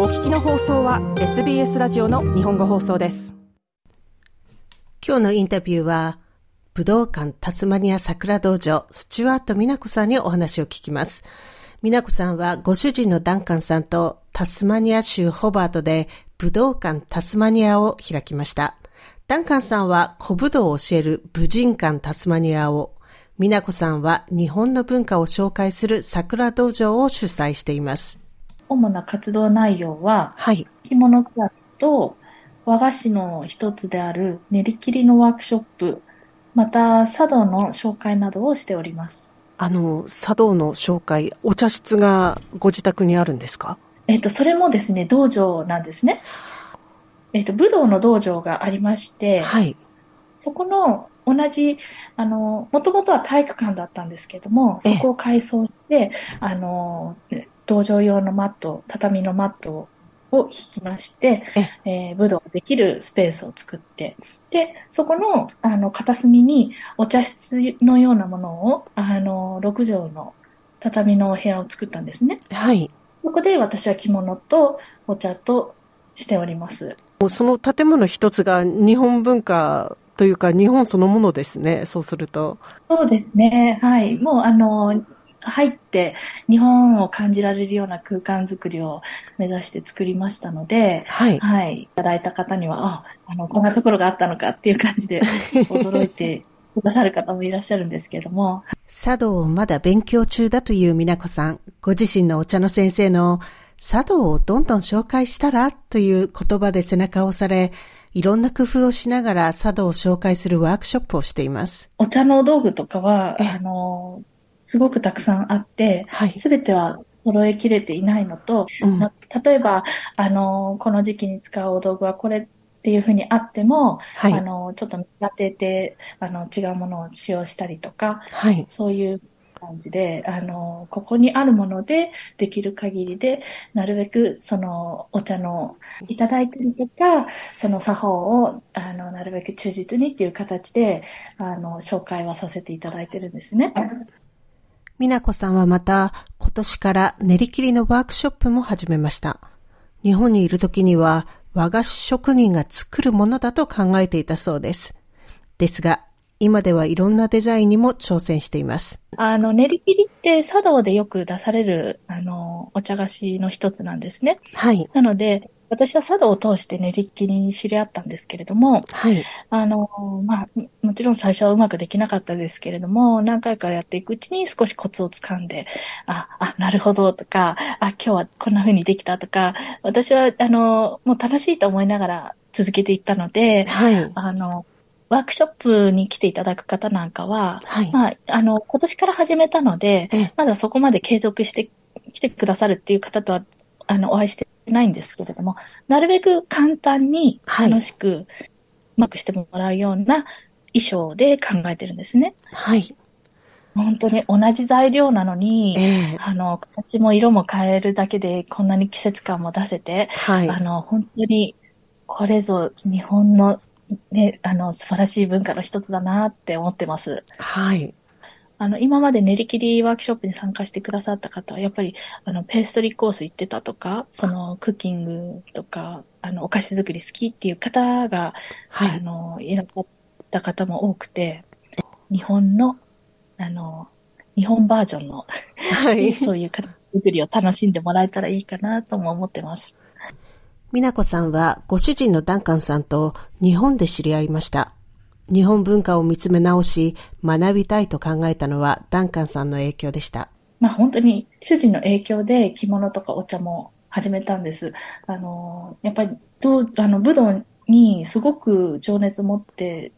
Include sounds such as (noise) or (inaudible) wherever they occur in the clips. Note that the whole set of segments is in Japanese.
お聞きの放送は SBS ラジオの日本語放送です。今日のインタビューは、武道館タスマニア桜道場、スチュワート美奈子さんにお話を聞きます。美奈子さんはご主人のダンカンさんとタスマニア州ホバートで武道館タスマニアを開きました。ダンカンさんは古武道を教える武人館タスマニアを、美奈子さんは日本の文化を紹介する桜道場を主催しています。主な活動内容は、はい。着物クラスと和菓子の一つである練り切りのワークショップ、また茶道の紹介などをしております。あの、茶道の紹介、お茶室がご自宅にあるんですか？えっと、それもですね、道場なんですね。えっと、武道の道場がありまして、はい。そこの同じ、あの、もともとは体育館だったんですけども、そこを改装して、あの、道場用のマット、畳のマットを引きまして、えー武道ができるスペースを作って、で、そこの、あの、片隅にお茶室のようなものを、あの、6畳の畳のお部屋を作ったんですね。はい。そこで私は着物とお茶としております。もうその建物一つが日本文化というか日本そのものですね。そうすると。そうですね。はい。もう、あの、入って日本を感じられるような空間づくりを目指して作りましたので、はい。はい。いただいた方には、あ、あの、こんなところがあったのかっていう感じで驚いてくださる方もいらっしゃるんですけれども。茶道をまだ勉強中だという美奈子さん。ご自身のお茶の先生の茶道をどんどん紹介したらという言葉で背中を押され、いろんな工夫をしながら茶道を紹介するワークショップをしています。お茶の道具とかは、あの、すごくたくさんあって、すべては揃えきれていないのと、ま例えば、あの、この時期に使うお道具はこれっていうふうにあっても、はい。あの、ちょっと見立てて、あの、違うものを使用したりとか、はい。そういう感じで、あの、ここにあるものでできる限りで、なるべくそのお茶のいただいたりとか、その作法を、あの、なるべく忠実にっていう形で、あの、紹介はさせていただいてるんですね。美奈子さんはまた今年から練り切りのワークショップも始めました。日本にいる時には和菓子職人が作るものだと考えていたそうです。ですが、今ではいろんなデザインにも挑戦しています。あの、練り切りって茶道でよく出される、あの、お茶菓子の一つなんですね。はい。なので、私は茶道を通して練り切りに知り合ったんですけれども、はい。あの、まあ、もちろん最初はうまくできなかったですけれども、何回かやっていくうちに少しコツをつかんで、あ、あ、なるほどとか、あ、今日はこんな風にできたとか、私は、あの、もう楽しいと思いながら続けていったので、はい。あの、ワークショップに来ていただく方なんかは、はいまあ、あの、今年から始めたので、まだそこまで継続して来てくださるっていう方とは、あの、お会いしてないんですけれども、なるべく簡単に楽しく、うまくしてもらうような衣装で考えてるんですね。はい。本当に同じ材料なのに、あの、形も色も変えるだけでこんなに季節感も出せて、はいあの、本当にこれぞ日本のね、あの、素晴らしい文化の一つだなって思ってます。はい。あの、今まで練り切りワークショップに参加してくださった方は、やっぱり、あの、ペーストリーコース行ってたとか、その、クッキングとか、あの、お菓子作り好きっていう方が、あの、いらっしゃった方も多くて、日本の、あの、日本バージョンの、はい (laughs) そういう形作りを楽しんでもらえたらいいかなとも思ってます。美奈子さんはご主人のダンカンさんと日本で知り合いました。日本文化を見つめ直し、学びたいと考えたのはダンカンさんの影響でした。まあ本当に主人の影響で着物とかお茶も始めたんです。あの、やっぱりどう、あの、武道にすごく情熱持って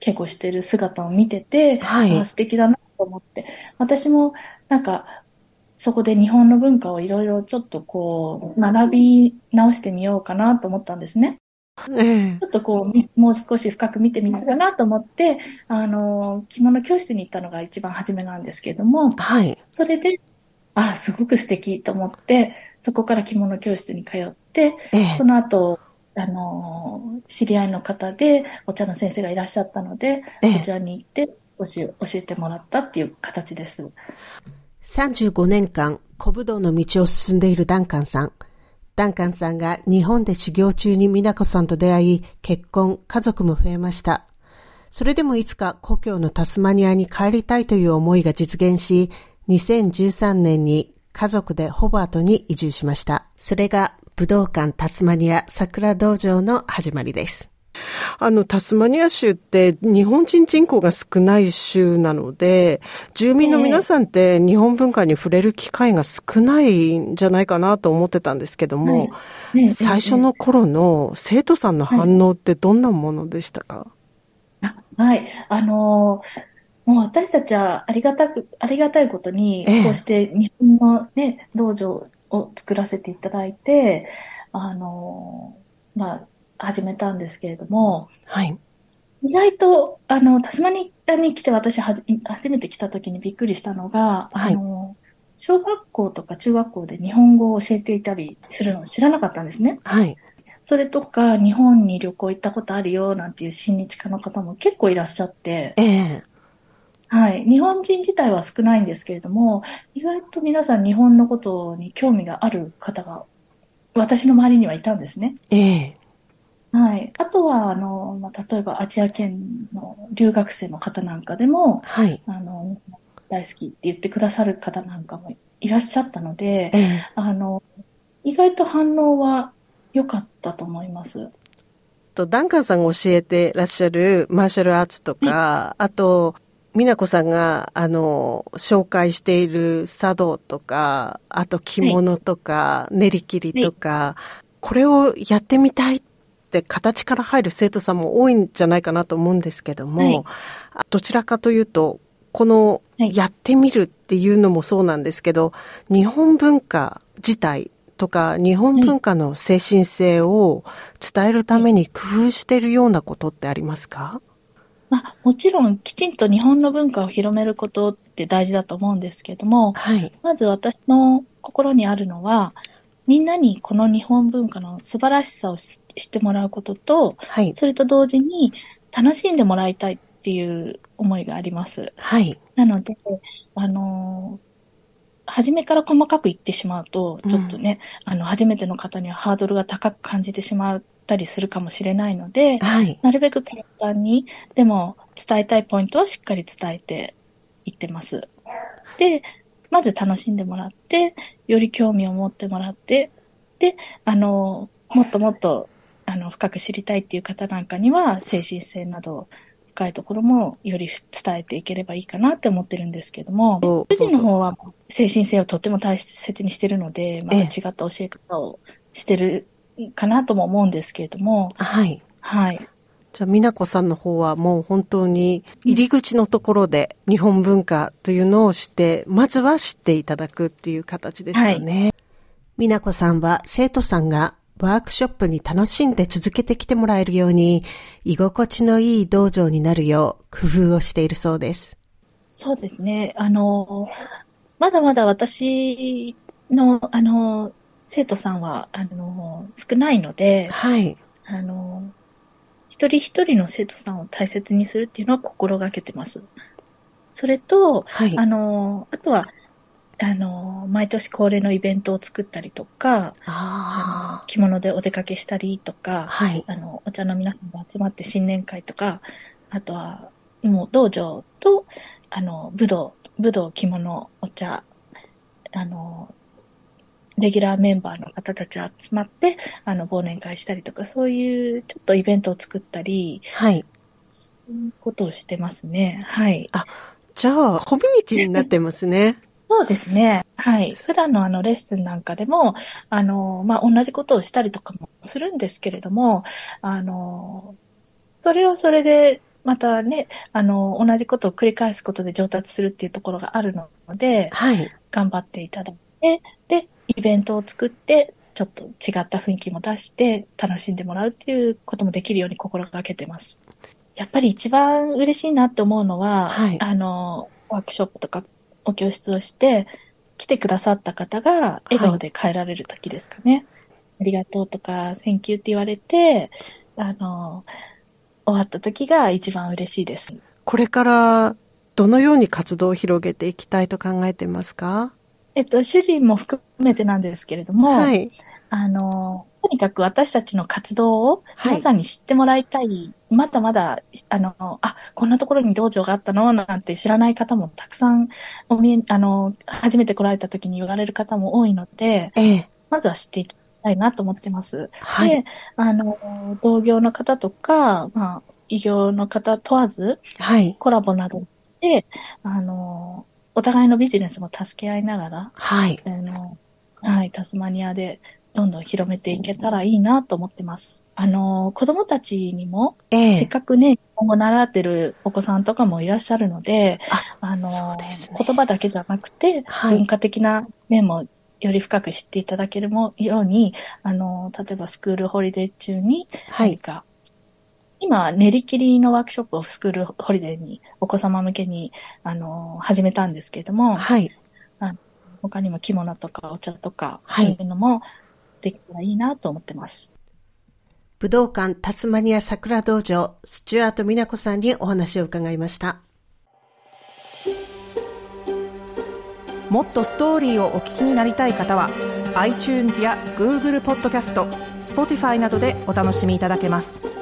稽古してる姿を見てて、はいあ素敵だなと思って、私もなんか、そこで日本の文化をいろいろちょっとこう、学び直してみようかなと思ったんですね。ええ、ちょっとこう、もう少し深く見てみようかなと思って、あの、着物教室に行ったのが一番初めなんですけれども、はい。それで、あ、すごく素敵と思って、そこから着物教室に通って、ええ、その後、あの、知り合いの方でお茶の先生がいらっしゃったので、ええ、そちらに行って少し教えてもらったっていう形です。35年間、古武道の道を進んでいるダンカンさん。ダンカンさんが日本で修行中に美奈子さんと出会い、結婚、家族も増えました。それでもいつか故郷のタスマニアに帰りたいという思いが実現し、2013年に家族でホバートに移住しました。それが武道館タスマニア桜道場の始まりです。あの、タスマニア州って日本人人口が少ない州なので、住民の皆さんって日本文化に触れる機会が少ないんじゃないかなと思ってたんですけども、最初の頃の生徒さんの反応ってどんなものでしたか、はい、あのもう私たちはありがたく、ありがたいことに、こうして日本のね、道場を作らせていただいて、あの、まあ、始めたんですけれども、はい。意外と、あの、タスマニアに来て私はじ、初めて来た時にびっくりしたのが、はい、あの、小学校とか中学校で日本語を教えていたりするのを知らなかったんですね。はい。それとか、日本に旅行行ったことあるよ、なんていう親日家の方も結構いらっしゃって、ええはい。日本人自体は少ないんですけれども、意外と皆さん日本のことに興味がある方が、私の周りにはいたんですね。ええはい。あとは、あの、まあ、例えばアジア圏の留学生の方なんかでも、はい。あの、大好きって言ってくださる方なんかもいらっしゃったので、ええ、あの、意外と反応は良かったと思います。と、ダンカンさんが教えてらっしゃるマーシャルアーツとか、あと、美奈子さんが、あの、紹介している茶道とか、あと着物とか、練り切りとか、これをやってみたいって形から入る生徒さんも多いんじゃないかなと思うんですけども、どちらかというと、このやってみるっていうのもそうなんですけど、日本文化自体とか日本文化の精神性を伝えるために工夫しているようなことってありますか、まあ、もちろんきちんと日本の文化を広めることって大事だと思うんですけども、はい、まず私の心にあるのは、みんなにこの日本文化の素晴らしさを知ってもらうことと、はい、それと同時に楽しんでもらいたいっていう思いがあります。はい。なので、あの初めから細かく言ってしまうと、ちょっとね、うん、あの、初めての方にはハードルが高く感じてしまったりするかもしれないので、はい、なるべく簡単に、でも伝えたいポイントはしっかり伝えていってます。で、まず楽しんでもらって、より興味を持ってもらって、で、あの、もっともっと、あの、深く知りたいっていう方なんかには、精神性など、深いところもより伝えていければいいかなって思ってるんですけども、主人の方は精神性をとっても大切にしてるので、また違った教え方をしてるかなとも思うんですけれども。はい。はい。じゃあ、美奈子さんの方はもう本当に入り口のところで日本文化というのを知って、まずは知っていただくっていう形ですよね。はい、美奈子さんは生徒さんがワークショップに楽しんで続けてきてもらえるように、居心地のいい道場になるよう工夫をしているそうです。そうですね。あの、まだまだ私の、あの、生徒さんは、あの、少ないので、はい。あの、一人一人の生徒さんを大切にするっていうのは心がけてます。それと、はい、あの、あとは、あの、毎年恒例のイベントを作ったりとか、あの着物でお出かけしたりとか、はい、あの、お茶の皆さんが集まって新年会とか、あとは、もう道場と、あの、武道、武道、着物、お茶、あの、レギュラーメンバーの方たち集まって、あの、忘年会したりとか、そういうちょっとイベントを作ったり、はい。そういうことをしてますね。はい。あ、じゃあ、コミュニティになってますね。そうですね。はい。普段のあのレッスンなんかでも、あの、まあ、同じことをしたりとかもするんですけれども、あの、それはそれで、またね、あの、同じことを繰り返すことで上達するっていうところがあるので、はい。頑張っていただいて、で、イベントを作って、ちょっと違った雰囲気も出して楽しんでもらうっていうこともできるように心がけてます。やっぱり一番嬉しいなって思うのは、はい、あの、ワークショップとかお教室をして、来てくださった方が笑顔で帰られる時ですかね。はい、ありがとうとか、 thank you って言われて、あの、終わった時が一番嬉しいです。これからどのように活動を広げていきたいと考えてますか？えっと、主人も含めてなんですけれども、はい、あの、とにかく私たちの活動を皆さんに知ってもらいたい。はい、まだまだ、あの、あ、こんなところに道場があったの？なんて知らない方もたくさん、おみえ、あの、初めて来られた時に言われる方も多いので、ええ、まずは知っていきたいなと思ってます。はい、で、あの、同業の方とか、まあ、異業の方問わず、はい、コラボなどで、あの、お互いのビジネスも助け合いながら、はい。あの、はい、タスマニアでどんどん広めていけたらいいなと思ってます。あの、子供たちにも、えー、せっかくね、今後習ってるお子さんとかもいらっしゃるので、ああの、ね、言葉だけじゃなくて、はい、文化的な面もより深く知っていただけるもように、あの、例えば school holiday 中に、何か、はい今、練り切りのワークショップを school holiday に、お子様向けに、あの、始めたんですけれども、はい。他にも着物とかお茶とか、はい、そういうのもできたらいいなと思ってます。武道館タスマニア桜道場、スチュアート美奈子さんにお話を伺いました。もっとストーリーをお聞きになりたい方は iTunes や Google ポッドキャスト Spotify などでお楽しみいただけます。